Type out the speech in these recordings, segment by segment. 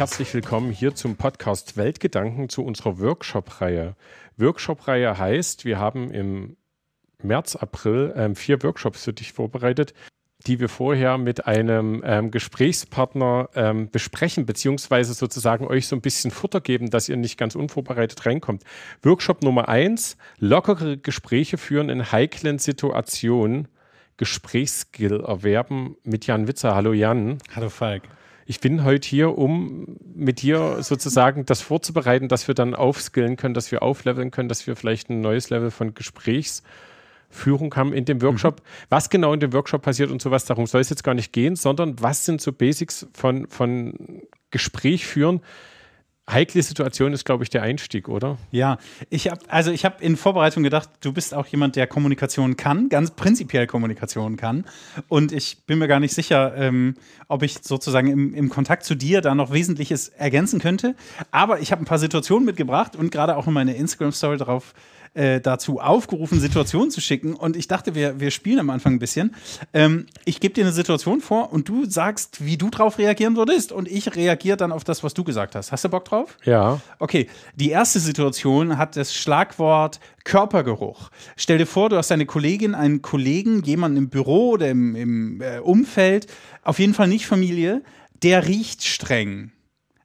Herzlich willkommen hier zum Podcast Weltgedanken zu unserer Workshop-Reihe. Workshop-Reihe heißt, wir haben im März, April ähm, vier Workshops für dich vorbereitet, die wir vorher mit einem ähm, Gesprächspartner ähm, besprechen, beziehungsweise sozusagen euch so ein bisschen Futter geben, dass ihr nicht ganz unvorbereitet reinkommt. Workshop Nummer eins, lockere Gespräche führen in heiklen Situationen, Gesprächsskill erwerben mit Jan Witzer. Hallo Jan. Hallo Falk. Ich bin heute hier, um mit dir sozusagen das vorzubereiten, dass wir dann aufskillen können, dass wir aufleveln können, dass wir vielleicht ein neues Level von Gesprächsführung haben in dem Workshop. Mhm. Was genau in dem Workshop passiert und sowas, darum soll es jetzt gar nicht gehen, sondern was sind so Basics von, von Gespräch führen, heikle Situation ist, glaube ich, der Einstieg, oder? Ja, ich habe also ich habe in Vorbereitung gedacht, du bist auch jemand, der Kommunikation kann, ganz prinzipiell Kommunikation kann. Und ich bin mir gar nicht sicher, ähm, ob ich sozusagen im, im Kontakt zu dir da noch Wesentliches ergänzen könnte. Aber ich habe ein paar Situationen mitgebracht und gerade auch in meine Instagram-Story darauf äh, dazu aufgerufen, Situationen zu schicken. Und ich dachte, wir, wir spielen am Anfang ein bisschen. Ähm, ich gebe dir eine Situation vor und du sagst, wie du drauf reagieren würdest. Und ich reagiere dann auf das, was du gesagt hast. Hast du Bock drauf? Ja. Okay. Die erste Situation hat das Schlagwort Körpergeruch. Stell dir vor, du hast eine Kollegin, einen Kollegen, jemanden im Büro oder im, im äh, Umfeld, auf jeden Fall nicht Familie, der riecht streng.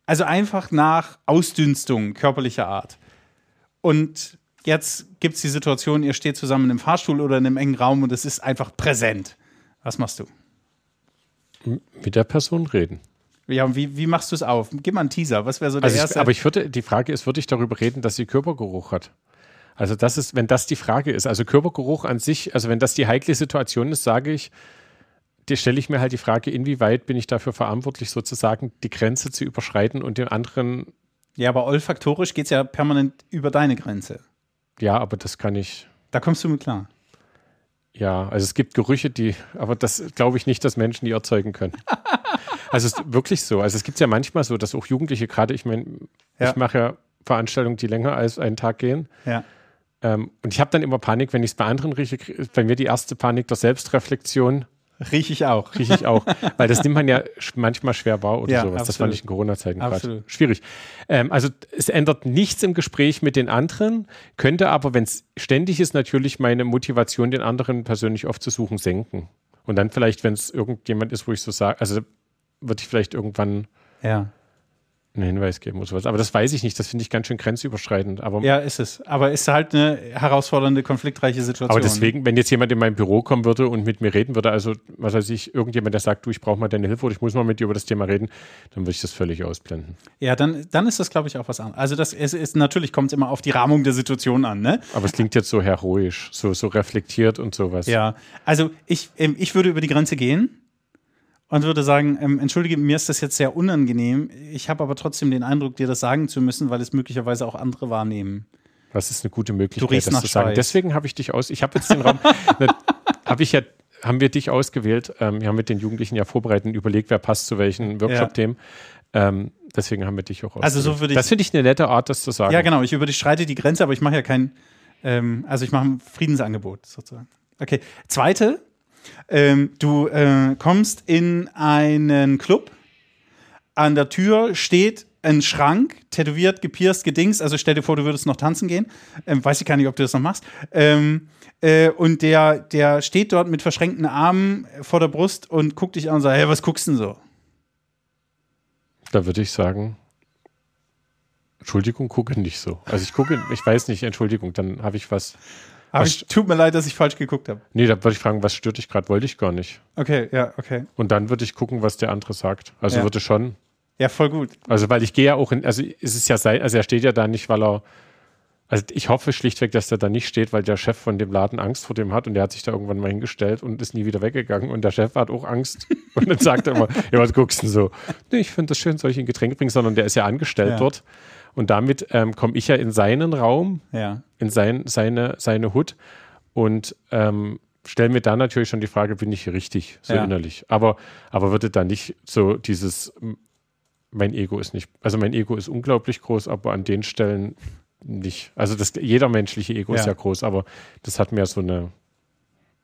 Also einfach nach Ausdünstung körperlicher Art. Und jetzt gibt es die Situation, ihr steht zusammen im Fahrstuhl oder in einem engen Raum und es ist einfach präsent. Was machst du? Mit der Person reden. Ja, und wie, wie machst du es auf? Gib mal einen Teaser. Was wäre so der also erste? Ich, aber ich würde, die Frage ist, würde ich darüber reden, dass sie Körpergeruch hat? Also das ist, wenn das die Frage ist, also Körpergeruch an sich, also wenn das die heikle Situation ist, sage ich, stelle ich mir halt die Frage, inwieweit bin ich dafür verantwortlich, sozusagen die Grenze zu überschreiten und den anderen. Ja, aber olfaktorisch geht es ja permanent über deine Grenze. Ja, aber das kann ich. Da kommst du mit klar. Ja, also es gibt Gerüche, die, aber das glaube ich nicht, dass Menschen die erzeugen können. also es ist wirklich so. Also es gibt ja manchmal so, dass auch Jugendliche, gerade ich meine, ja. ich mache ja Veranstaltungen, die länger als einen Tag gehen. Ja. Ähm, und ich habe dann immer Panik, wenn ich es bei anderen rieche. Bei mir die erste Panik der Selbstreflexion. Riech ich auch. Riech ich auch. Weil das nimmt man ja manchmal schwer wahr oder ja, sowas. Absolut. Das fand ich in Corona-Zeiten gerade schwierig. Ähm, also es ändert nichts im Gespräch mit den anderen, könnte aber, wenn es ständig ist, natürlich meine Motivation, den anderen persönlich aufzusuchen, senken. Und dann vielleicht, wenn es irgendjemand ist, wo ich so sage, also würde ich vielleicht irgendwann ja einen Hinweis geben oder sowas. Aber das weiß ich nicht. Das finde ich ganz schön grenzüberschreitend. Aber ja, ist es. Aber ist halt eine herausfordernde, konfliktreiche Situation. Aber deswegen, wenn jetzt jemand in mein Büro kommen würde und mit mir reden würde, also was weiß ich, irgendjemand, der sagt, du, ich brauche mal deine Hilfe oder ich muss mal mit dir über das Thema reden, dann würde ich das völlig ausblenden. Ja, dann, dann ist das, glaube ich, auch was anderes. Also das ist, ist natürlich kommt es immer auf die Rahmung der Situation an, ne? Aber es klingt jetzt so heroisch, so, so reflektiert und sowas. Ja, also ich, ähm, ich würde über die Grenze gehen und würde sagen, ähm, entschuldige, mir ist das jetzt sehr unangenehm. Ich habe aber trotzdem den Eindruck, dir das sagen zu müssen, weil es möglicherweise auch andere wahrnehmen. Das ist eine gute Möglichkeit, das zu sagen. Schweiß. Deswegen habe ich dich aus. Ich habe jetzt den Raum. habe ich ja, haben wir dich ausgewählt. Ähm, wir haben mit den Jugendlichen ja vorbereitet und überlegt, wer passt zu welchen Workshop-Themen. Ja. Ähm, deswegen haben wir dich auch ausgewählt. Also so würde ich. Das finde ich eine nette Art, das zu sagen. Ja, genau. Ich über dich schreite die Grenze, aber ich mache ja kein. Ähm, also ich mache ein Friedensangebot sozusagen. Okay. Zweite ähm, du äh, kommst in einen Club, an der Tür steht ein Schrank, tätowiert, gepierst, gedingst. Also stell dir vor, du würdest noch tanzen gehen. Ähm, weiß ich gar nicht, ob du das noch machst. Ähm, äh, und der, der steht dort mit verschränkten Armen vor der Brust und guckt dich an und sagt: Hey, was guckst du denn so? Da würde ich sagen, Entschuldigung, gucke nicht so. Also ich gucke, ich weiß nicht, Entschuldigung, dann habe ich was aber ich, tut mir leid, dass ich falsch geguckt habe. Nee, da würde ich fragen, was stört dich gerade? Wollte ich gar nicht. Okay, ja, okay. Und dann würde ich gucken, was der andere sagt. Also ja. würde schon. Ja, voll gut. Also, weil ich gehe ja auch in, also es ist ja sein, also er steht ja da nicht, weil er, also ich hoffe schlichtweg, dass der da nicht steht, weil der Chef von dem Laden Angst vor dem hat und der hat sich da irgendwann mal hingestellt und ist nie wieder weggegangen und der Chef hat auch Angst und dann sagt er immer, ja, was guckst du denn so? Nee, ich finde das schön, soll ich ein Getränk bringen, sondern der ist ja angestellt ja. dort und damit ähm, komme ich ja in seinen Raum, ja. in sein, seine, seine Hut und ähm, stelle mir da natürlich schon die Frage, bin ich hier richtig, so ja. innerlich. Aber, aber würde da nicht so dieses, mein Ego ist nicht, also mein Ego ist unglaublich groß, aber an den Stellen nicht. Also das, jeder menschliche Ego ja. ist ja groß, aber das hat mehr so eine,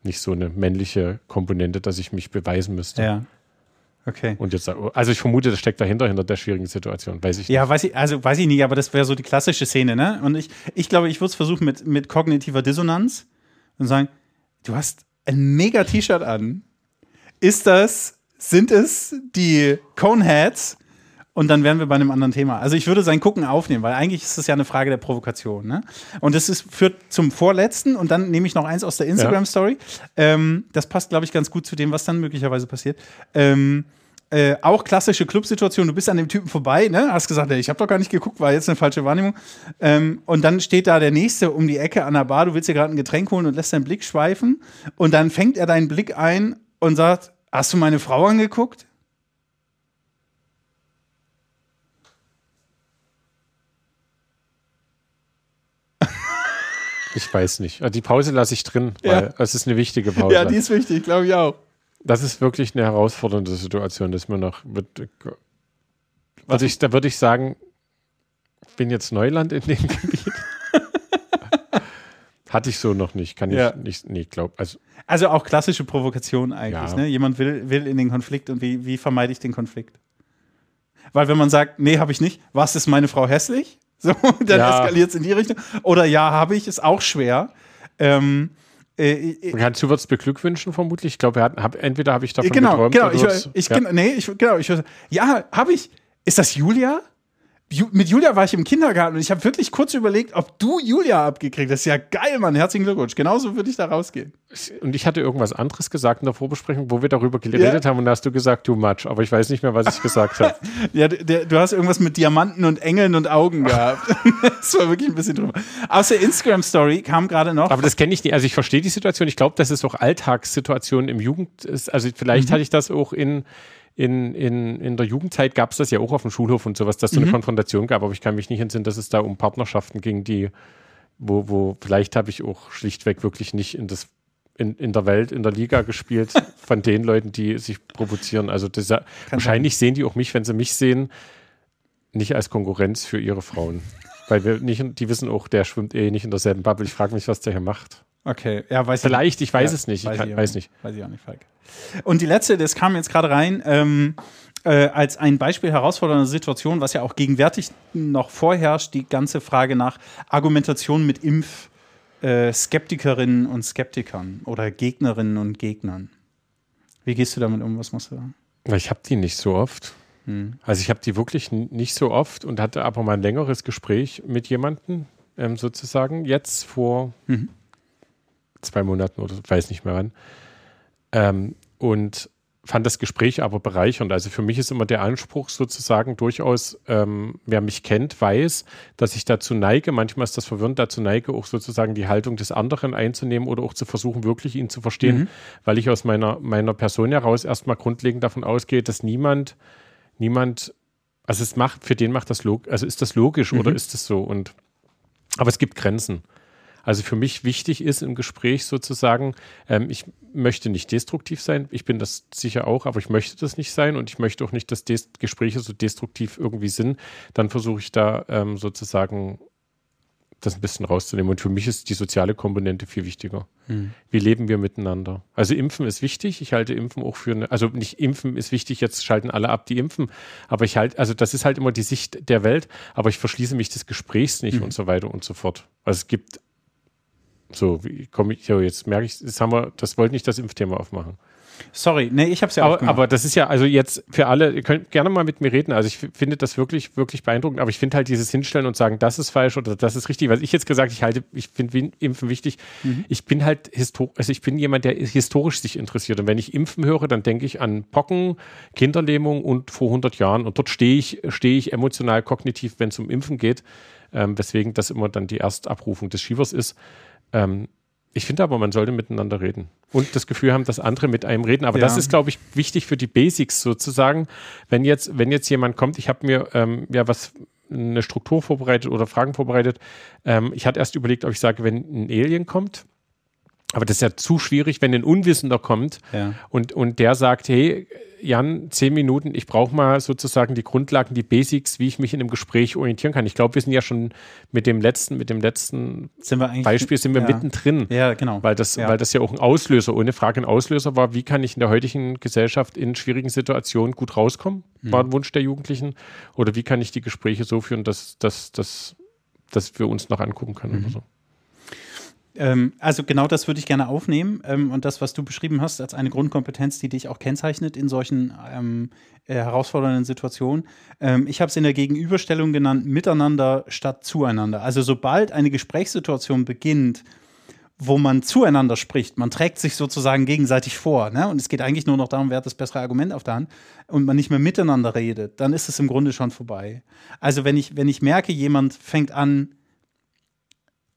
nicht so eine männliche Komponente, dass ich mich beweisen müsste. Ja. Okay. Und jetzt, also ich vermute, das steckt dahinter, hinter der schwierigen Situation. Weiß ich Ja, weiß ich, also weiß ich nicht, aber das wäre so die klassische Szene, ne? Und ich, ich glaube, ich würde es versuchen mit, mit kognitiver Dissonanz und sagen, du hast ein mega T-Shirt an. Ist das, sind es die Coneheads? Und dann wären wir bei einem anderen Thema. Also ich würde sein Gucken aufnehmen, weil eigentlich ist das ja eine Frage der Provokation. Ne? Und das ist, führt zum vorletzten und dann nehme ich noch eins aus der Instagram-Story. Ähm, das passt, glaube ich, ganz gut zu dem, was dann möglicherweise passiert. Ähm, äh, auch klassische Clubsituation, du bist an dem Typen vorbei, ne? hast gesagt, ey, ich habe doch gar nicht geguckt, war jetzt eine falsche Wahrnehmung. Ähm, und dann steht da der Nächste um die Ecke an der Bar, du willst dir gerade ein Getränk holen und lässt deinen Blick schweifen. Und dann fängt er deinen Blick ein und sagt, hast du meine Frau angeguckt? Ich weiß nicht. Die Pause lasse ich drin, weil Ja. es ist eine wichtige Pause. Ja, die ist wichtig, glaube ich auch. das ist wirklich eine herausfordernde Situation, dass man noch. Wird, also ich, da würde ich sagen, ich bin jetzt Neuland in dem Gebiet. Hatte ich so noch nicht. Kann ich Ja. nicht. Nee, glaub. Also Also auch klassische Provokation eigentlich. Ja. Ne? Jemand will, will in den Konflikt und wie, wie vermeide ich den Konflikt? Weil wenn man sagt, nee, habe ich nicht, was ist meine Frau hässlich? So, dann Ja. eskaliert es in die Richtung. Oder ja, habe ich, ist auch schwer. Ähm, äh, äh, Kannst du würdest beglückwünschen vermutlich? Ich glaube, er hat, hab, entweder habe ich davon genau, geträumt genau. oder Ich, würdest- ich, ja. genau, nee, ich, genau, ich, ja, habe ich. Ist das Julia? Mit Julia war ich im Kindergarten und ich habe wirklich kurz überlegt, ob du Julia abgekriegt hast. Das ist ja geil, Mann. Herzlichen Glückwunsch. Genauso würde ich da rausgehen. Und ich hatte irgendwas anderes gesagt in der Vorbesprechung, wo wir darüber geredet Ja. haben und da hast du gesagt, too much. Aber ich weiß nicht mehr, was ich gesagt habe. Ja, der, du hast irgendwas mit Diamanten und Engeln und Augen gehabt. das war wirklich ein bisschen drüber. Aus der Instagram-Story kam gerade noch. Aber das kenne ich nicht. Also ich verstehe die Situation. Ich glaube, dass es auch Alltagssituationen im Jugend ist. Also vielleicht Mhm. hatte ich das auch in, in, in, in der Jugendzeit gab es das ja auch auf dem Schulhof und sowas, dass es so Mhm. eine Konfrontation gab. Aber ich kann mich nicht entsinnen, dass es da um Partnerschaften ging, die, wo, wo vielleicht habe ich auch schlichtweg wirklich nicht in das in, in der Welt, in der Liga gespielt von den Leuten, die sich provozieren. Also das, wahrscheinlich sehen die auch mich, wenn sie mich sehen, nicht als Konkurrenz für ihre Frauen. Weil wir nicht, die wissen auch, der schwimmt eh nicht in derselben Bubble. Ich frage mich, was der hier macht. Okay, ja, weiß Vielleicht, ich weiß Ja, es nicht. Ich weiß kann, ich weiß nicht. Weiß ich auch nicht, Falk. Und die letzte, das kam jetzt gerade rein, ähm, äh, als ein Beispiel herausfordernder Situation, was ja auch gegenwärtig noch vorherrscht, die ganze Frage nach Argumentation mit Impf. Äh, und Skeptikern oder Gegnerinnen und Gegnern. Wie gehst du damit um? Was machst du da? Ich habe die nicht so oft. Hm. Also ich habe die wirklich nicht so oft und hatte aber mal ein längeres Gespräch mit jemandem, ähm, sozusagen, jetzt vor Mhm. Zwei Monaten oder weiß nicht mehr wann. Ähm, und fand das Gespräch aber bereichernd. Also für mich ist immer der Anspruch sozusagen durchaus, ähm, wer mich kennt, weiß, dass ich dazu neige, manchmal ist das verwirrend, dazu neige, auch sozusagen die Haltung des anderen einzunehmen oder auch zu versuchen, wirklich ihn zu verstehen, Mhm. weil ich aus meiner, meiner Person heraus erstmal grundlegend davon ausgehe, dass niemand, niemand, also es macht, für den macht das log, also ist das logisch oder ist es so? Und aber es gibt Grenzen. Also für mich wichtig ist im Gespräch sozusagen, ähm, ich möchte nicht destruktiv sein. Ich bin das sicher auch, aber ich möchte das nicht sein und ich möchte auch nicht, dass Des Gespräche so destruktiv irgendwie sind. Dann versuche ich da ähm, sozusagen das ein bisschen rauszunehmen. Und für mich ist die soziale Komponente viel wichtiger. Wie leben wir miteinander? Also Impfen ist wichtig. Ich halte Impfen auch für eine, also nicht Impfen ist wichtig, jetzt schalten alle ab, die impfen. Aber ich halte, also das ist halt immer die Sicht der Welt, aber ich verschließe mich des Gesprächs nicht und so weiter und so fort. Also es gibt so, wie komme ich, ja, jetzt merke ich, das haben wir, das wollte nicht das Impfthema aufmachen. Sorry, nee, ich hab's ja Aber, aufgemacht. aber das ist ja, also jetzt für alle, ihr könnt gerne mal mit mir reden. Also ich finde das wirklich, wirklich beeindruckend. Aber ich finde halt dieses Hinstellen und sagen, das ist falsch oder das ist richtig. Was ich jetzt gesagt, ich halte, ich finde Impfen wichtig. Ich bin halt historisch, also ich bin jemand, der historisch sich interessiert. Und wenn ich Impfen höre, dann denke ich an Pocken, Kinderlähmung und vor 100 Jahren. Und dort stehe ich, stehe ich emotional, kognitiv, wenn es um Impfen geht. Ähm, weswegen das immer dann die Erstabrufung des Schievers ist. Ähm, ich finde aber, man sollte miteinander reden und das Gefühl haben, dass andere mit einem reden. Aber Ja. das ist, glaube ich, wichtig für die Basics sozusagen. Wenn jetzt, wenn jetzt jemand kommt, ich habe mir ähm, ja was eine Struktur vorbereitet oder Fragen vorbereitet. Ähm, ich hatte erst überlegt, ob ich sage, wenn ein Alien kommt, Aber das ist ja zu schwierig, wenn ein Unwissender kommt Ja. und, und der sagt, hey, Jan, zehn Minuten, ich brauche mal sozusagen die Grundlagen, die Basics, wie ich mich in einem Gespräch orientieren kann. Ich glaube, wir sind ja schon mit dem letzten, mit dem letzten Sind. Beispiel sind wir ja. mittendrin. Ja, genau. Weil das, ja. weil das ja auch ein Auslöser, ohne Frage ein Auslöser war, wie kann ich in der heutigen Gesellschaft in schwierigen Situationen gut rauskommen, Mhm. war ein Wunsch der Jugendlichen. Oder wie kann ich die Gespräche so führen, dass, dass, dass, dass wir uns noch angucken können Mhm. oder so. Ähm, also genau das würde ich gerne aufnehmen ähm, und das, was du beschrieben hast, als eine Grundkompetenz, die dich auch kennzeichnet in solchen ähm, äh, herausfordernden Situationen. Ähm, ich habe es in der Gegenüberstellung genannt, miteinander statt zueinander. Also sobald eine Gesprächssituation beginnt, wo man zueinander spricht, man trägt sich sozusagen gegenseitig vor, ne? und es geht eigentlich nur noch darum, wer hat das bessere Argument auf der Hand, und man nicht mehr miteinander redet, dann ist es im Grunde schon vorbei. Also wenn ich, wenn ich merke, jemand fängt an,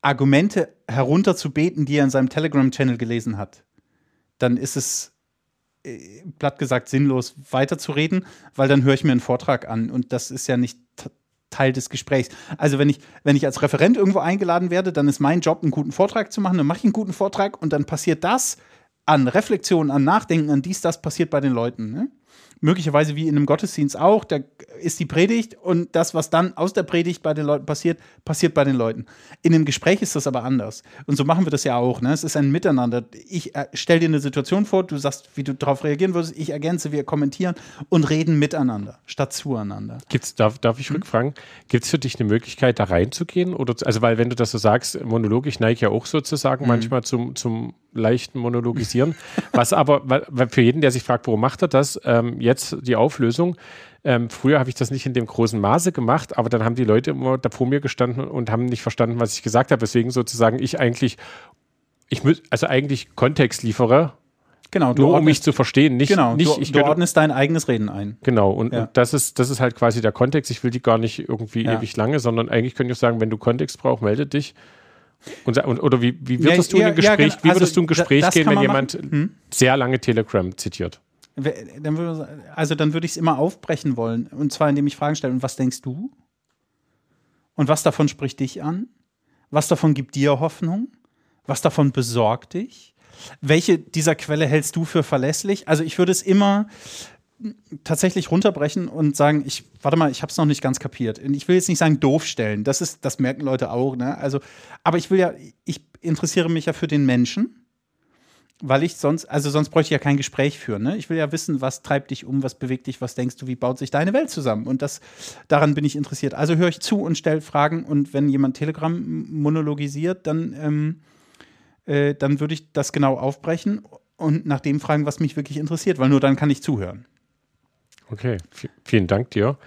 Argumente herunterzubeten, die er in seinem Telegram-Channel gelesen hat, dann ist es äh, platt gesagt sinnlos weiterzureden, weil dann höre ich mir einen Vortrag an und das ist ja nicht Teil des Gesprächs. Also wenn ich, wenn ich als Referent irgendwo eingeladen werde, dann ist mein Job, einen guten Vortrag zu machen, dann mache ich einen guten Vortrag und dann passiert das an Reflexion, an Nachdenken, an dies, das passiert bei den Leuten. Ne? Möglicherweise wie in einem Gottesdienst auch, da ist die Predigt und das, was dann aus der Predigt bei den Leuten passiert, passiert bei den Leuten. In einem Gespräch ist das aber anders. Und so machen wir das ja auch. Ne? Es ist ein Miteinander. Ich äh, stelle dir eine Situation vor, du sagst, wie du darauf reagieren würdest, ich ergänze, wir kommentieren und reden miteinander, statt zueinander. Gibt's, darf, darf Hm? ich rückfragen, gibt es für dich eine Möglichkeit, da reinzugehen? Oder, also, weil wenn du das so sagst, Monolog, ich neige ja auch Hm. sozusagen manchmal zum, zum leichten Monologisieren. Was aber, weil, weil für jeden, der sich fragt, warum macht er das, ähm, jetzt die Auflösung. Ähm, früher habe ich das nicht in dem großen Maße gemacht, aber dann haben die Leute immer da vor mir gestanden und haben nicht verstanden, was ich gesagt habe. Deswegen sozusagen ich eigentlich, ich mü- also eigentlich Kontext liefere, Genau, du nur um ordnest- mich zu verstehen. Nicht, genau, nicht du, ich du gehöre- ordnest dein eigenes Reden ein. Genau, und, Ja. und das ist, das ist halt quasi der Kontext. Ich will die gar nicht irgendwie Ja. ewig lange, sondern eigentlich könnte ich sagen, wenn du Kontext brauchst, melde dich. Und, und, oder wie, wie Ja, würdest du ja, in ein Gespräch, genau. wie würdest Also, du in ein Gespräch gehen, wenn man jemand. Hm? sehr lange Telegram zitiert? Dann würde, also dann würde ich es immer aufbrechen wollen. Und zwar, indem ich Fragen stelle. Und was denkst du? Und was davon spricht dich an? Was davon gibt dir Hoffnung? Was davon besorgt dich? Welche dieser Quelle hältst du für verlässlich? Also ich würde es immer tatsächlich runterbrechen und sagen, ich, warte mal, ich habe es noch nicht ganz kapiert. Und ich will jetzt nicht sagen doof stellen, das ist, das merken Leute auch, ne? Also, aber ich will ja, ich interessiere mich ja für den Menschen weil ich sonst, also sonst bräuchte ich ja kein Gespräch führen. Ne? Ich will ja wissen, was treibt dich um, was bewegt dich, was denkst du, wie baut sich deine Welt zusammen? Und das, daran bin ich interessiert. Also höre ich zu und stelle Fragen und wenn jemand Telegram monologisiert, dann, ähm, äh, dann würde ich das genau aufbrechen und nach dem fragen, was mich wirklich interessiert, weil nur dann kann ich zuhören. Okay, v- vielen Dank dir.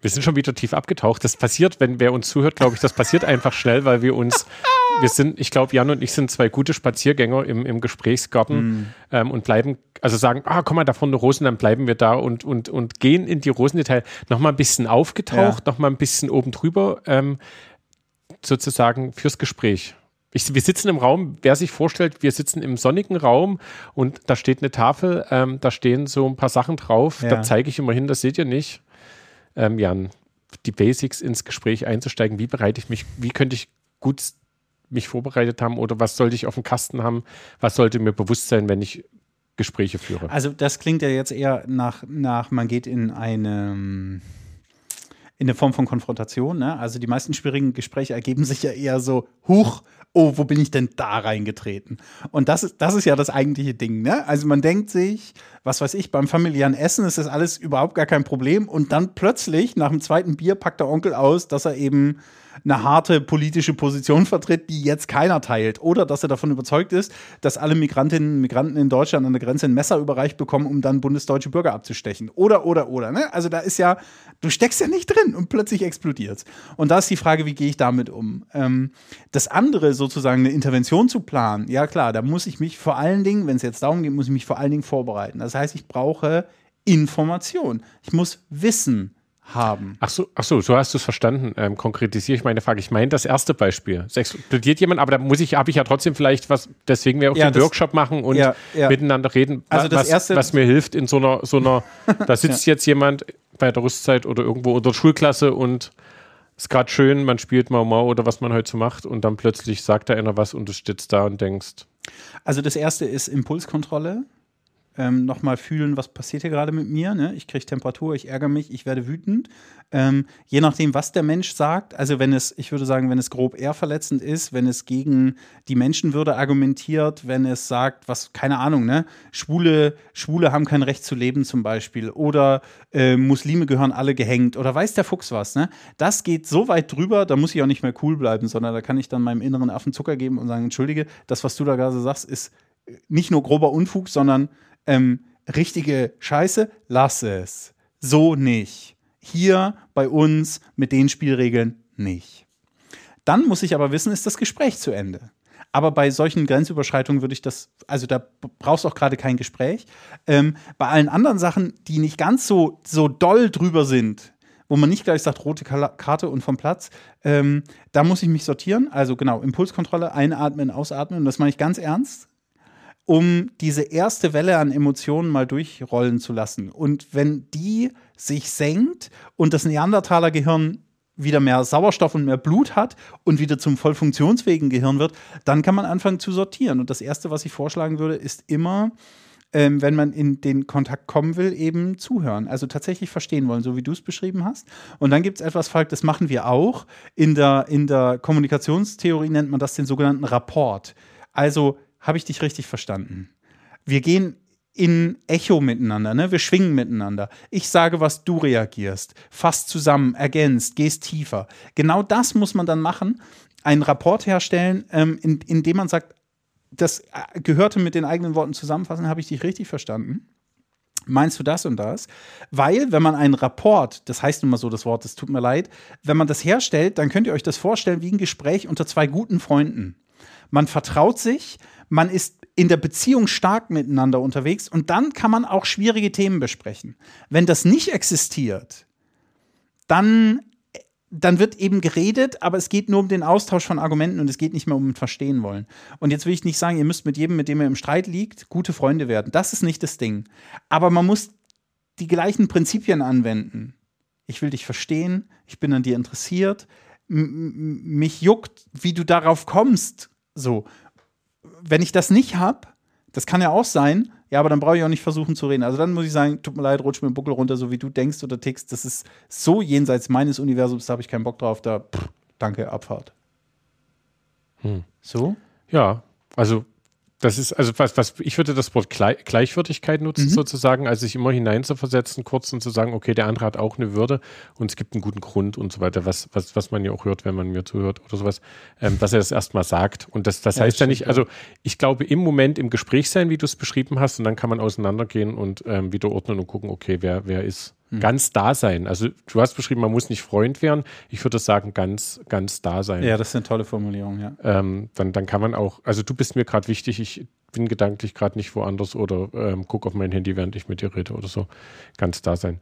Wir sind schon wieder tief abgetaucht. Das passiert, wenn wer uns zuhört, glaube ich, das passiert einfach schnell, weil wir uns, wir sind, ich glaube, Jan und ich sind zwei gute Spaziergänger im, im Gesprächsgarten ähm, und bleiben, also sagen, ah, komm mal, da vorne Rosen, dann bleiben wir da und, und, und gehen in die Rosendetail nochmal ein bisschen aufgetaucht, nochmal ein bisschen oben drüber, ähm, sozusagen fürs Gespräch. Ich, wir sitzen im Raum, wer sich vorstellt, wir sitzen im sonnigen Raum und da steht eine Tafel, ähm, da stehen so ein paar Sachen drauf, Ja. da zeige ich immer hin, das seht ihr nicht. Ähm, Jan, die Basics ins Gespräch einzusteigen, wie bereite ich mich, wie könnte ich gut mich vorbereitet haben oder was sollte ich auf dem Kasten haben, was sollte mir bewusst sein, wenn ich Gespräche führe. Also das klingt ja jetzt eher nach, nach man geht in eine, in eine Form von Konfrontation. Ne? Also die meisten schwierigen Gespräche ergeben sich ja eher so, huch, oh, wo bin ich denn da reingetreten? Und das ist, das ist ja das eigentliche Ding. Ne? Also man denkt sich, was weiß ich, beim familiären Essen ist das alles überhaupt gar kein Problem. Und dann plötzlich, nach dem zweiten Bier, packt der Onkel aus, dass er eben eine harte politische Position vertritt, die jetzt keiner teilt. Oder dass er davon überzeugt ist, dass alle Migrantinnen und Migranten in Deutschland an der Grenze ein Messer überreicht bekommen, um dann bundesdeutsche Bürger abzustechen. Oder, oder, oder. Ne? Also da ist ja, du steckst ja nicht drin und plötzlich explodiert's. Und da ist die Frage, wie gehe ich damit um? Ähm, das andere, sozusagen eine Intervention zu planen, ja klar, da muss ich mich vor allen Dingen, wenn es jetzt darum geht, muss ich mich vor allen Dingen vorbereiten. Das heißt, ich brauche Information. Ich muss Wissen haben. Ach so, ach so, so hast du es verstanden. Ähm, konkretisiere ich meine Frage. Ich meine das erste Beispiel. Es explodiert jemand, aber da muss ich, habe ich ja trotzdem vielleicht was, deswegen wir auch Ja, den das- Workshop machen und Ja, ja. miteinander reden. Also das was, erste- was mir hilft in so einer, so einer, da sitzt jetzt jemand bei der Rüstzeit oder irgendwo unter der Schulklasse und ist gerade schön, man spielt Mau Mau oder was man heute so macht und dann plötzlich sagt da einer was und du stehst da und denkst, Also das erste ist Impulskontrolle ähm, nochmal fühlen, was passiert hier gerade mit mir. Ne? Ich kriege Temperatur, ich ärgere mich, ich werde wütend. Ähm, je nachdem, was der Mensch sagt, also wenn es, ich würde sagen, wenn es grob ehrverletzend ist, wenn es gegen die Menschenwürde argumentiert, wenn es sagt, was, keine Ahnung, ne, Schwule, Schwule haben kein Recht zu leben zum Beispiel oder äh, Muslime gehören alle gehängt oder weiß der Fuchs was, ne? Das geht so weit drüber, da muss ich auch nicht mehr cool bleiben, sondern da kann ich dann meinem inneren Affen Zucker geben und sagen, entschuldige, das, was du da gerade sagst, ist nicht nur grober Unfug, sondern ähm, richtige Scheiße, lass es. So nicht. Hier bei uns mit den Spielregeln nicht. Dann muss ich aber wissen, ist das Gespräch zu Ende. Aber bei solchen Grenzüberschreitungen würde ich das, also da brauchst du auch gerade kein Gespräch. Ähm, bei allen anderen Sachen, die nicht ganz so, so doll drüber sind, wo man nicht gleich sagt, rote Karte und vom Platz, ähm, da muss ich mich sortieren. Also genau, Impulskontrolle, einatmen, ausatmen. das meine ich ganz ernst um diese erste Welle an Emotionen mal durchrollen zu lassen. Und wenn die sich senkt und das Neandertaler-Gehirn wieder mehr Sauerstoff und mehr Blut hat und wieder zum voll funktionsfähigen Gehirn wird, dann kann man anfangen zu sortieren. Und das Erste, was ich vorschlagen würde, ist immer, ähm, wenn man in den Kontakt kommen will, eben zuhören. Also tatsächlich verstehen wollen, so wie du es beschrieben hast. Und dann gibt es etwas, Falk, das machen wir auch. In der, in der Kommunikationstheorie nennt man das den sogenannten Rapport. Also habe ich dich richtig verstanden? Wir gehen in Echo miteinander, ne? Wir schwingen miteinander. Ich sage was, du reagierst. Fasst zusammen, ergänzt, gehst tiefer. Genau das muss man dann machen. Einen Rapport herstellen, ähm, in, in dem man sagt, das äh, gehörte mit den eigenen Worten zusammenfassen, habe ich dich richtig verstanden? Meinst du das und das? Weil, wenn man einen Rapport, das heißt nun mal so das Wort, es tut mir leid, wenn man das herstellt, dann könnt ihr euch das vorstellen wie ein Gespräch unter zwei guten Freunden. Man vertraut sich, man ist in der Beziehung stark miteinander unterwegs und dann kann man auch schwierige Themen besprechen. Wenn das nicht existiert, dann, dann wird eben geredet, aber es geht nur um den Austausch von Argumenten und es geht nicht mehr um Verstehen wollen. Und jetzt will ich nicht sagen, ihr müsst mit jedem, mit dem ihr im Streit liegt, gute Freunde werden. Das ist nicht das Ding. Aber man muss die gleichen Prinzipien anwenden. Ich will dich verstehen, ich bin an dir interessiert, mich juckt, wie du darauf kommst. So wenn ich das nicht habe, das kann ja auch sein, ja, aber dann brauche ich auch nicht versuchen zu reden. Also dann muss ich sagen, tut mir leid, rutsch mir den Buckel runter, so wie du denkst oder tickst. Das ist so jenseits meines Universums, da habe ich keinen Bock drauf. Da, pff, danke, Abfahrt. Hm. So? Ja, also das ist, also was, was, ich würde das Wort Gleichwürdigkeit nutzen, mhm. sozusagen, also sich immer hineinzuversetzen, kurz und zu sagen, okay, der andere hat auch eine Würde und es gibt einen guten Grund und so weiter, was, was, was man ja auch hört, wenn man mir zuhört oder sowas, ähm, dass er das erstmal sagt. Und das, das ja, heißt ja nicht, also ich glaube, im Moment im Gespräch sein, wie du es beschrieben hast, und dann kann man auseinandergehen und ähm, wieder ordnen und gucken, okay, wer, wer ist hm. Ganz da sein. Also du hast beschrieben, man muss nicht Freund werden. Ich würde sagen, ganz, ganz da sein. Ja, das ist eine tolle Formulierung, ja. Ähm, dann, dann kann man auch, also du bist mir gerade wichtig, ich bin gedanklich gerade nicht woanders oder ähm, guck auf mein Handy, während ich mit dir rede oder so. Ganz da sein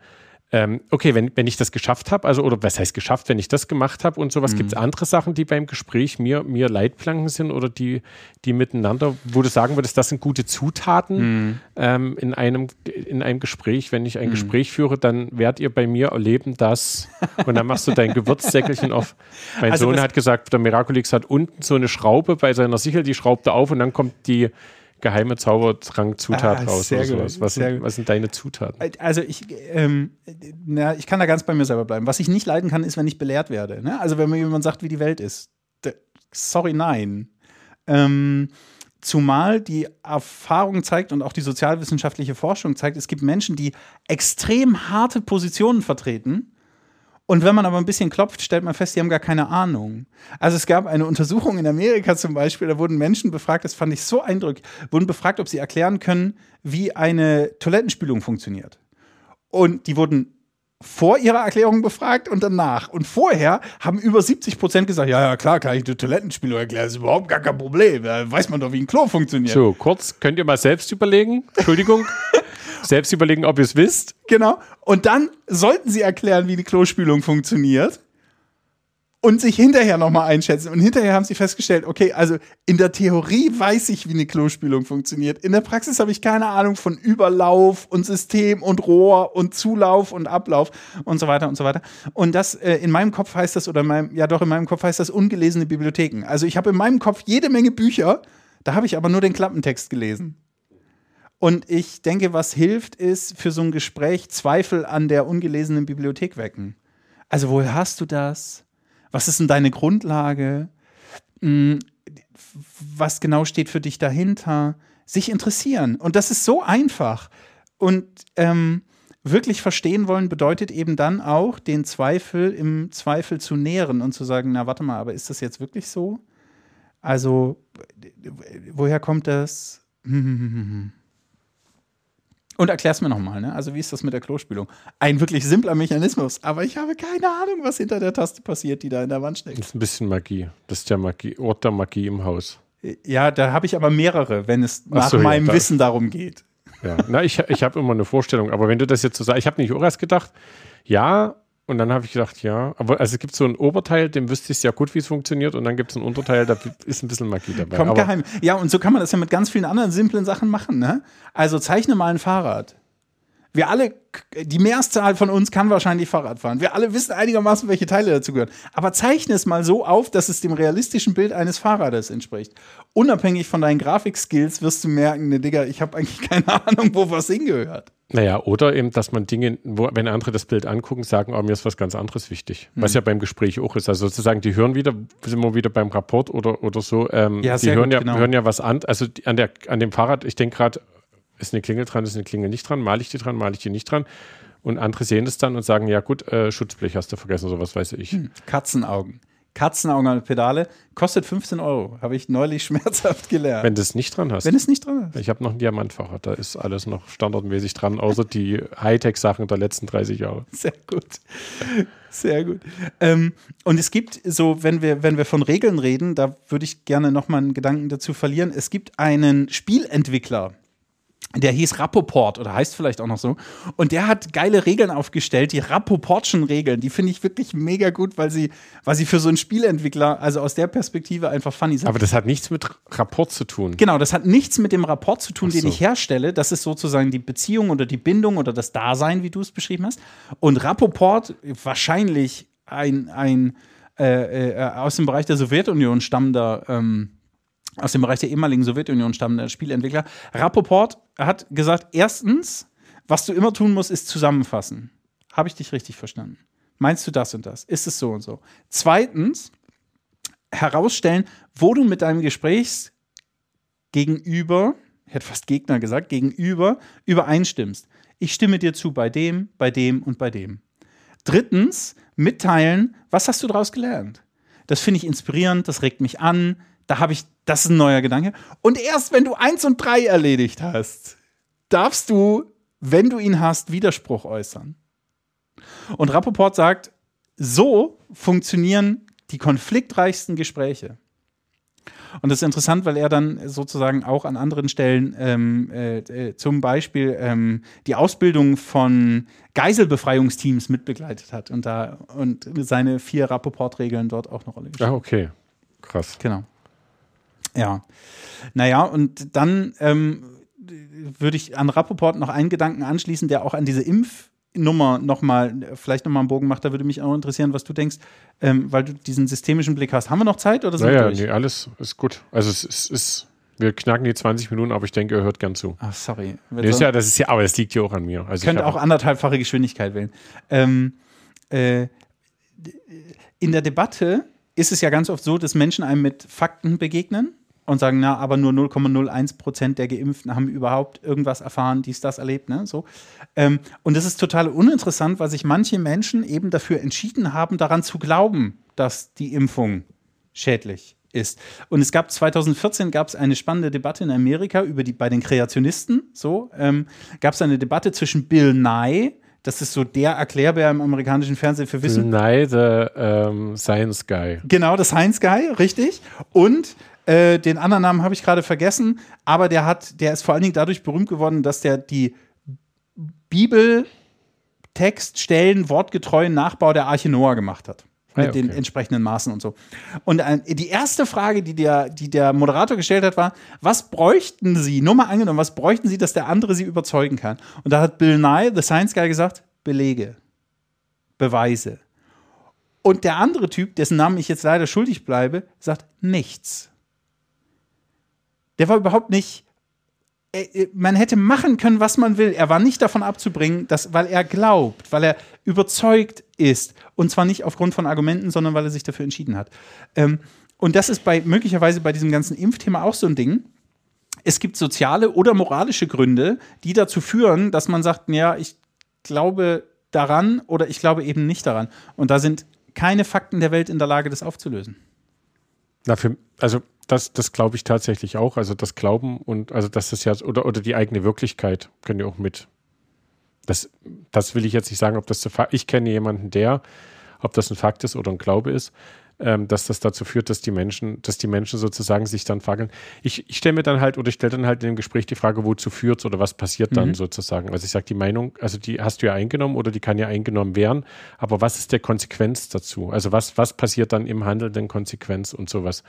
ähm, okay, wenn, wenn ich das geschafft habe, also oder was heißt geschafft, wenn ich das gemacht habe und sowas, mhm. gibt es andere Sachen, die beim Gespräch mir, mir Leitplanken sind oder die, die miteinander, wo du sagen würdest, das sind gute Zutaten mhm. ähm, in, einem, in einem Gespräch. Wenn ich ein mhm. Gespräch führe, dann werdet ihr bei mir erleben, dass, und dann machst du dein Gewürzsäckelchen auf. Mein also Sohn hat gesagt, der Miraculix hat unten so eine Schraube bei seiner Sichel, die schraubt er auf und dann kommt die geheime Zaubertrank-Zutat ah, raus oder sowas. Was sind, was sind, deine Zutaten? Also ich, ähm, na, ich kann da ganz bei mir selber bleiben. Was ich nicht leiden kann, ist, wenn ich belehrt werde. Ne? Also wenn mir jemand sagt, wie die Welt ist. Sorry, nein. Ähm, zumal die Erfahrung zeigt und auch die sozialwissenschaftliche Forschung zeigt, es gibt Menschen, die extrem harte Positionen vertreten und wenn man aber ein bisschen klopft, stellt man fest, die haben gar keine Ahnung. Also es gab eine Untersuchung in Amerika zum Beispiel, da wurden Menschen befragt, das fand ich so eindrücklich, wurden befragt, ob sie erklären können, wie eine Toilettenspülung funktioniert. Und die wurden vor ihrer Erklärung befragt und danach. Und vorher haben über 70 Prozent gesagt, ja, ja, klar, kann ich die Toilettenspülung erklären, das ist überhaupt gar kein Problem. Da weiß man doch, wie ein Klo funktioniert. So, kurz, könnt ihr mal selbst überlegen? Entschuldigung. Selbst überlegen, ob ihr es wisst. Genau. Und dann sollten sie erklären, wie die Klospülung funktioniert. Und sich hinterher nochmal einschätzen. Und hinterher haben sie festgestellt, okay, also in der Theorie weiß ich, wie eine Klospülung funktioniert. In der Praxis habe ich keine Ahnung von Überlauf und System und Rohr und Zulauf und Ablauf und so weiter und so weiter. Und das äh, in meinem Kopf heißt das, oder in meinem, ja doch, in meinem Kopf heißt das ungelesene Bibliotheken. Also ich habe in meinem Kopf jede Menge Bücher, Da habe ich aber nur den Klappentext gelesen. Und ich denke, was hilft, ist für so ein Gespräch Zweifel an der ungelesenen Bibliothek wecken. Also, woher hast du das? Was ist denn deine Grundlage? Hm, was genau steht für dich dahinter? Sich interessieren. Und das ist so einfach. Und ähm, wirklich verstehen wollen bedeutet eben dann auch, den Zweifel im Zweifel zu nähren und zu sagen, na warte mal, aber ist das jetzt wirklich so? Also, woher kommt das? Und erklär's mir nochmal, ne? Also, wie ist das mit der Klospülung? Ein wirklich simpler Mechanismus, aber ich habe keine Ahnung, was hinter der Taste passiert, die da in der Wand steckt. Das ist ein bisschen Magie. Das ist der Magie, Ort der Magie im Haus. Ja, da habe ich aber mehrere, wenn es nach so, ja, meinem da- Wissen darum geht. Ja, na, ich, ich habe immer eine Vorstellung, aber wenn du das jetzt so sagst, ich habe nicht auch erst gedacht, ja, und dann habe ich gedacht, ja, aber also es gibt so ein Oberteil, dem wüsste ich sehr gut, wie es funktioniert, und dann gibt es ein Unterteil, da ist ein bisschen Magie dabei. Kommt geheim. Ja, und so kann man das ja mit ganz vielen anderen simplen Sachen machen, ne? Also zeichne mal ein Fahrrad. Wir alle, die Mehrzahl von uns kann wahrscheinlich Fahrrad fahren. Wir alle wissen einigermaßen, welche Teile dazugehören. Aber zeichne es mal so auf, dass es dem realistischen Bild eines Fahrrades entspricht. Unabhängig von deinen Grafikskills wirst du merken, ne Digga, ich habe eigentlich keine Ahnung, wo was hingehört. Naja, oder eben, dass man Dinge, wo, wenn andere das Bild angucken, sagen, oh, mir ist was ganz anderes wichtig. Hm. Was ja beim Gespräch auch ist. Also sozusagen, die hören wieder, sind wir wieder beim Rapport oder, oder so, ähm, Ja, die hören, gut, ja, genau. hören ja was an. Also die, an, der, an dem Fahrrad, ich denke gerade, ist eine Klingel dran, ist eine Klingel nicht dran, male ich die dran, male ich die nicht dran. Und andere sehen das dann und sagen, ja gut, äh, Schutzblech hast du vergessen oder was weiß ich. Katzenaugen. Katzenaugen an der Pedale kostet 15 Euro. Habe ich neulich schmerzhaft gelernt. Wenn du es nicht dran hast. Wenn es nicht dran ist. ich habe noch ein Diamantfahrrad, da ist alles noch standardmäßig dran, außer die Hightech-Sachen der letzten 30 Jahre. Sehr gut. Sehr gut. Ähm, und es gibt so, wenn wir, wenn wir von Regeln reden, da würde ich gerne nochmal einen Gedanken dazu verlieren. Es gibt einen Spielentwickler, der hieß Rappoport oder heißt vielleicht auch noch so. Und der hat geile Regeln aufgestellt, die Rappoportschen Regeln. Die finde ich wirklich mega gut, weil sie, weil sie für so einen Spielentwickler, also aus der Perspektive einfach funny sind. Aber das hat nichts mit Rapport zu tun. Genau, das hat nichts mit dem Rapport zu tun, Ach den so. ich herstelle. Das ist sozusagen die Beziehung oder die Bindung oder das Dasein, wie du es beschrieben hast. Und Rappoport, wahrscheinlich ein, ein äh, äh, aus dem Bereich der Sowjetunion stammender, ähm, aus dem Bereich der ehemaligen Sowjetunion stammender Spielentwickler. Rappoport hat gesagt: Erstens, was du immer tun musst, ist zusammenfassen. Habe ich dich richtig verstanden? Meinst du das und das? Ist es so und so? Zweitens, herausstellen, wo du mit deinem Gesprächsgegenüber, ich hätte fast Gegner gesagt, gegenüber übereinstimmst. Ich stimme dir zu bei dem, bei dem und bei dem. Drittens, mitteilen, was hast du daraus gelernt? Das finde ich inspirierend, das regt mich an, da habe ich, das ist ein neuer Gedanke. Und erst wenn du eins und drei erledigt hast, darfst du, wenn du ihn hast, Widerspruch äußern. Und Rappaport sagt, so funktionieren die konfliktreichsten Gespräche. Und das ist interessant, weil er dann sozusagen auch an anderen Stellen ähm, äh, äh, zum Beispiel ähm, die Ausbildung von Geiselbefreiungsteams mitbegleitet hat und da und seine vier Rappaport-Regeln dort auch eine Rolle gespielt. Ah, okay. Krass. Genau. Ja. Naja, und dann ähm, würde ich an Rappaport noch einen Gedanken anschließen, der auch an diese Impfnummer nochmal, vielleicht nochmal einen Bogen macht. Da würde mich auch interessieren, was du denkst, ähm, weil du diesen systemischen Blick hast. Haben wir noch Zeit oder sind wir Naja, durch? nee, alles ist gut. Also es ist, ist, wir knacken die 20 Minuten, aber ich denke, er hört gern zu. Ach, sorry. Nee, ist ja, das ist ja, aber es liegt ja auch an mir. Also ich könnte hab- auch anderthalbfache Geschwindigkeit wählen. Ähm, äh, in der Debatte ist es ja ganz oft so, dass Menschen einem mit Fakten begegnen und sagen, na, aber nur 0,01 Prozent der Geimpften haben überhaupt irgendwas erfahren, dies, das erlebt, ne, so. Ähm, und das ist total uninteressant, weil sich manche Menschen eben dafür entschieden haben, daran zu glauben, dass die Impfung schädlich ist. Und es gab 2014 gab es eine spannende Debatte in Amerika über die bei den Kreationisten. So ähm, gab es eine Debatte zwischen Bill Nye, das ist so der Erklärbär im amerikanischen Fernsehen für Wissen, Nein, the ähm, Science Guy. Genau, das Heinz Guy, richtig. Und äh, den anderen Namen habe ich gerade vergessen, aber der hat, der ist vor allen Dingen dadurch berühmt geworden, dass der die Bibeltextstellen wortgetreuen Nachbau der Arche Noah gemacht hat. Mit Ah, ja, den okay. entsprechenden Maßen und so. Und äh, die erste Frage, die der, die der Moderator gestellt hat, war: Was bräuchten Sie, nur mal angenommen, was bräuchten Sie, dass der andere Sie überzeugen kann? Und da hat Bill Nye, the Science Guy, gesagt: Belege, Beweise. Und der andere Typ, dessen Namen ich jetzt leider schuldig bleibe, sagt nichts. Der war überhaupt nicht. äh, äh, Man hätte machen können, was man will. Er war nicht davon abzubringen, dass, weil er glaubt, weil er überzeugt ist. Und zwar nicht aufgrund von Argumenten, sondern weil er sich dafür entschieden hat. Ähm, und das ist bei möglicherweise bei diesem ganzen Impfthema auch so ein Ding. Es gibt soziale oder moralische Gründe, die dazu führen, dass man sagt, ja, ich glaube daran oder ich glaube eben nicht daran. Und da sind keine Fakten der Welt in der Lage, das aufzulösen. Na, für, also das, das glaube ich tatsächlich auch. Also das Glauben und also das ist ja, oder, oder die eigene Wirklichkeit können ja auch mit. Das, das will ich jetzt nicht sagen, ob das Fa- ich kenne jemanden, der, ob das ein Fakt ist oder ein Glaube ist, ähm, dass das dazu führt, dass die Menschen, dass die Menschen sozusagen sich dann fackeln. Ich, ich stelle mir dann halt oder ich stelle dann halt in dem Gespräch die Frage, wozu führt oder was passiert dann sozusagen. Also ich sage, die Meinung, also die hast du ja eingenommen oder die kann ja eingenommen werden, aber was ist der Konsequenz dazu? Also was, was passiert dann im handelnden Konsequenz und sowas?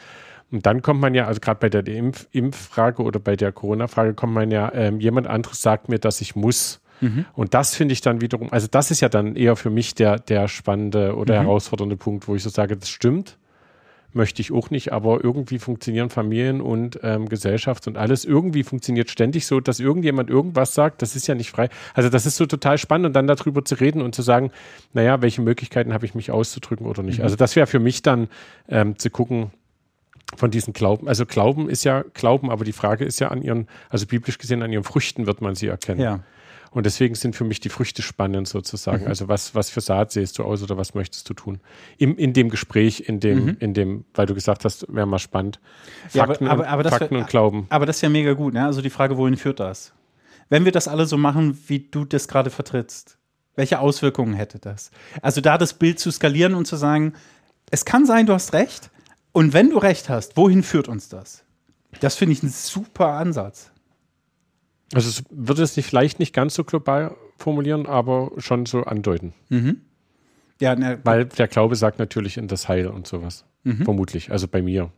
Und dann kommt man ja, also gerade bei der Impf Impffrage oder bei der Corona-Frage kommt man ja, ähm, jemand anderes sagt mir, dass ich muss. Und das finde ich dann wiederum, also das ist ja dann eher für mich der, der spannende oder herausfordernde Punkt, wo ich so sage, das stimmt, möchte ich auch nicht, aber irgendwie funktionieren Familien und ähm, Gesellschaft und alles irgendwie funktioniert ständig so, dass irgendjemand irgendwas sagt, das ist ja nicht frei. Also das ist so total spannend und dann darüber zu reden und zu sagen, naja, welche Möglichkeiten habe ich mich auszudrücken oder nicht. Also das wäre für mich dann ähm, zu gucken, von diesen Glauben. Also Glauben ist ja Glauben, aber die Frage ist ja an ihren, also biblisch gesehen, an ihren Früchten wird man sie erkennen. Ja. Und deswegen sind für mich die Früchte spannend sozusagen. Also was, was für Saat sähst du aus oder was möchtest du tun? Im, in dem Gespräch, in dem, in dem, weil du gesagt hast, wäre mal spannend. Ja, aber- Fakten, aber- aber Fakten wär- und Glauben. Aber das ist ja mega gut, ne? Also die Frage, wohin führt das? Wenn wir das alle so machen, wie du das gerade vertrittst, welche Auswirkungen hätte das? Also da das Bild zu skalieren und zu sagen, es kann sein, du hast recht. Und wenn du recht hast, wohin führt uns das? Das finde ich ein super Ansatz. Also es würde es nicht, vielleicht nicht ganz so global formulieren, aber schon so andeuten. Ja, ne, Weil der Glaube sagt natürlich in das Heil und sowas. Vermutlich. Also bei mir.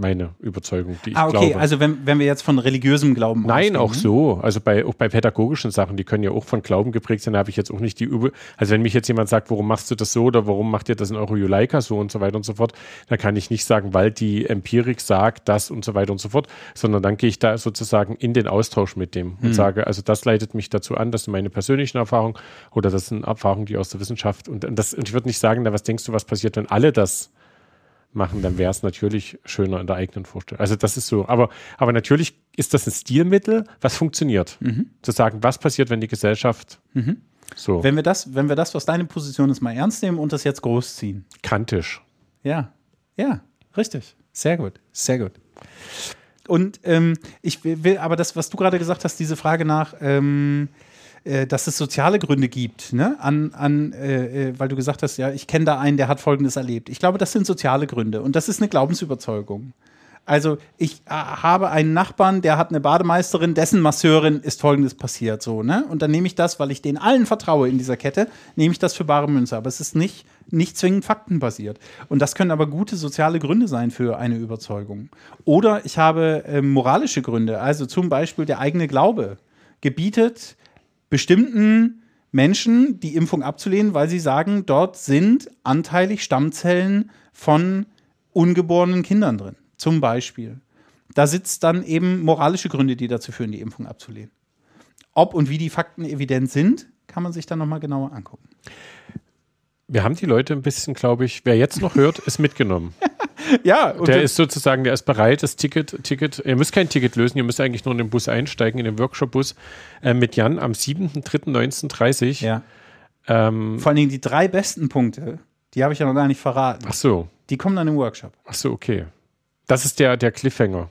Meine Überzeugung, die ich ah, okay, glaube. also wenn, wenn wir jetzt von religiösem Glauben Nein, ausgehen, auch ne? so. Also bei, auch bei pädagogischen Sachen, die können ja auch von Glauben geprägt sein. Da habe ich jetzt auch nicht die Übel. Also wenn mich jetzt jemand sagt, warum machst du das so oder warum macht ihr das in eure Juleika so und so weiter und so fort, dann kann ich nicht sagen, weil die Empirik sagt das und so weiter und so fort, sondern dann gehe ich da sozusagen in den Austausch mit dem und sage, also das leitet mich dazu an, das sind meine persönlichen Erfahrungen oder das sind Erfahrungen, die aus der Wissenschaft und, und das, und ich würde nicht sagen, na, was denkst du, was passiert, wenn alle das machen, dann wäre es natürlich schöner in der eigenen Vorstellung. Also das ist so. Aber, aber natürlich ist das ein Stilmittel, was funktioniert. Zu sagen, was passiert, wenn die Gesellschaft so Wenn wir, das, wenn wir das, was deine Position ist, mal ernst nehmen und das jetzt großziehen. kantisch. Ja, ja, richtig. Sehr gut, sehr gut. Und ähm, ich will, will aber das, was du gerade gesagt hast, diese Frage nach, ähm, äh, dass es soziale Gründe gibt, ne? An, an äh, äh, weil du gesagt hast, ja, ich kenne da einen, der hat Folgendes erlebt. Ich glaube, das sind soziale Gründe und das ist eine Glaubensüberzeugung. Also ich äh, habe einen Nachbarn, der hat eine Bademeisterin, dessen Masseurin ist Folgendes passiert, so ne? Und dann nehme ich das, weil ich denen allen vertraue in dieser Kette, nehme ich das für bare Münze. Aber es ist nicht nicht zwingend faktenbasiert. Und das können aber gute soziale Gründe sein für eine Überzeugung. Oder ich habe äh, moralische Gründe, also zum Beispiel der eigene Glaube gebietet bestimmten Menschen die Impfung abzulehnen, weil sie sagen, dort sind anteilig Stammzellen von ungeborenen Kindern drin. Zum Beispiel. Da sitzt dann eben moralische Gründe, die dazu führen, die Impfung abzulehnen. Ob und wie die Fakten evident sind, kann man sich dann nochmal genauer angucken. Wir haben die Leute ein bisschen, glaube ich, wer jetzt noch hört, ist mitgenommen. Ja, Der ist sozusagen, der ist bereit, das Ticket, Ticket, ihr müsst kein Ticket lösen, ihr müsst eigentlich nur in den Bus einsteigen, in den Workshop-Bus äh, mit Jan am 7.3.1930. ja. Ähm, Vor allen Dingen die drei besten Punkte, die habe ich ja noch gar nicht verraten. ach so, Die kommen dann im Workshop. ach so, okay. Das ist der, der Cliffhanger.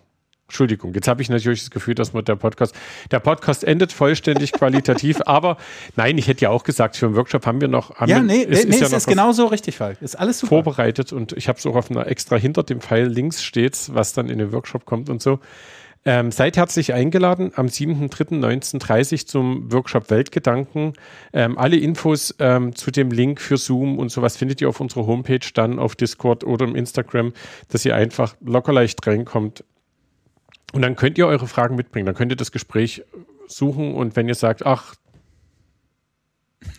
Entschuldigung, jetzt habe ich natürlich das Gefühl, dass man der Podcast, der Podcast endet vollständig qualitativ, aber nein, ich hätte ja auch gesagt, für einen Workshop haben wir noch, haben Ja, nee, es nee, es ja ist, noch was genau so richtig, Falk. Ist alles super. vorbereitet und ich habe es auch auf einer extra hinter dem Pfeil links steht, was dann in den Workshop kommt und so. Ähm, seid herzlich eingeladen am 7.3.1930 zum Workshop Weltgedanken. Ähm, alle Infos ähm, zu dem Link für Zoom und sowas findet ihr auf unserer Homepage, dann auf Discord oder im Instagram, dass ihr einfach locker leicht reinkommt. Und dann könnt ihr eure Fragen mitbringen. Dann könnt ihr das Gespräch suchen und wenn ihr sagt, ach,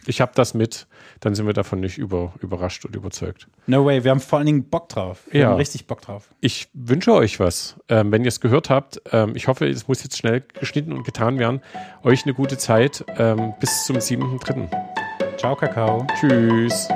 Ich habe das mit, dann sind wir davon nicht über, überrascht und überzeugt. No way, wir haben vor allen Dingen Bock drauf. Wir Ja. haben richtig Bock drauf. Ich wünsche euch was. Ähm, wenn ihr es gehört habt, ähm, ich hoffe, es muss jetzt schnell geschnitten und getan werden. Euch eine gute Zeit. Ähm, bis zum 7.3. Ciao, Kakao. Tschüss.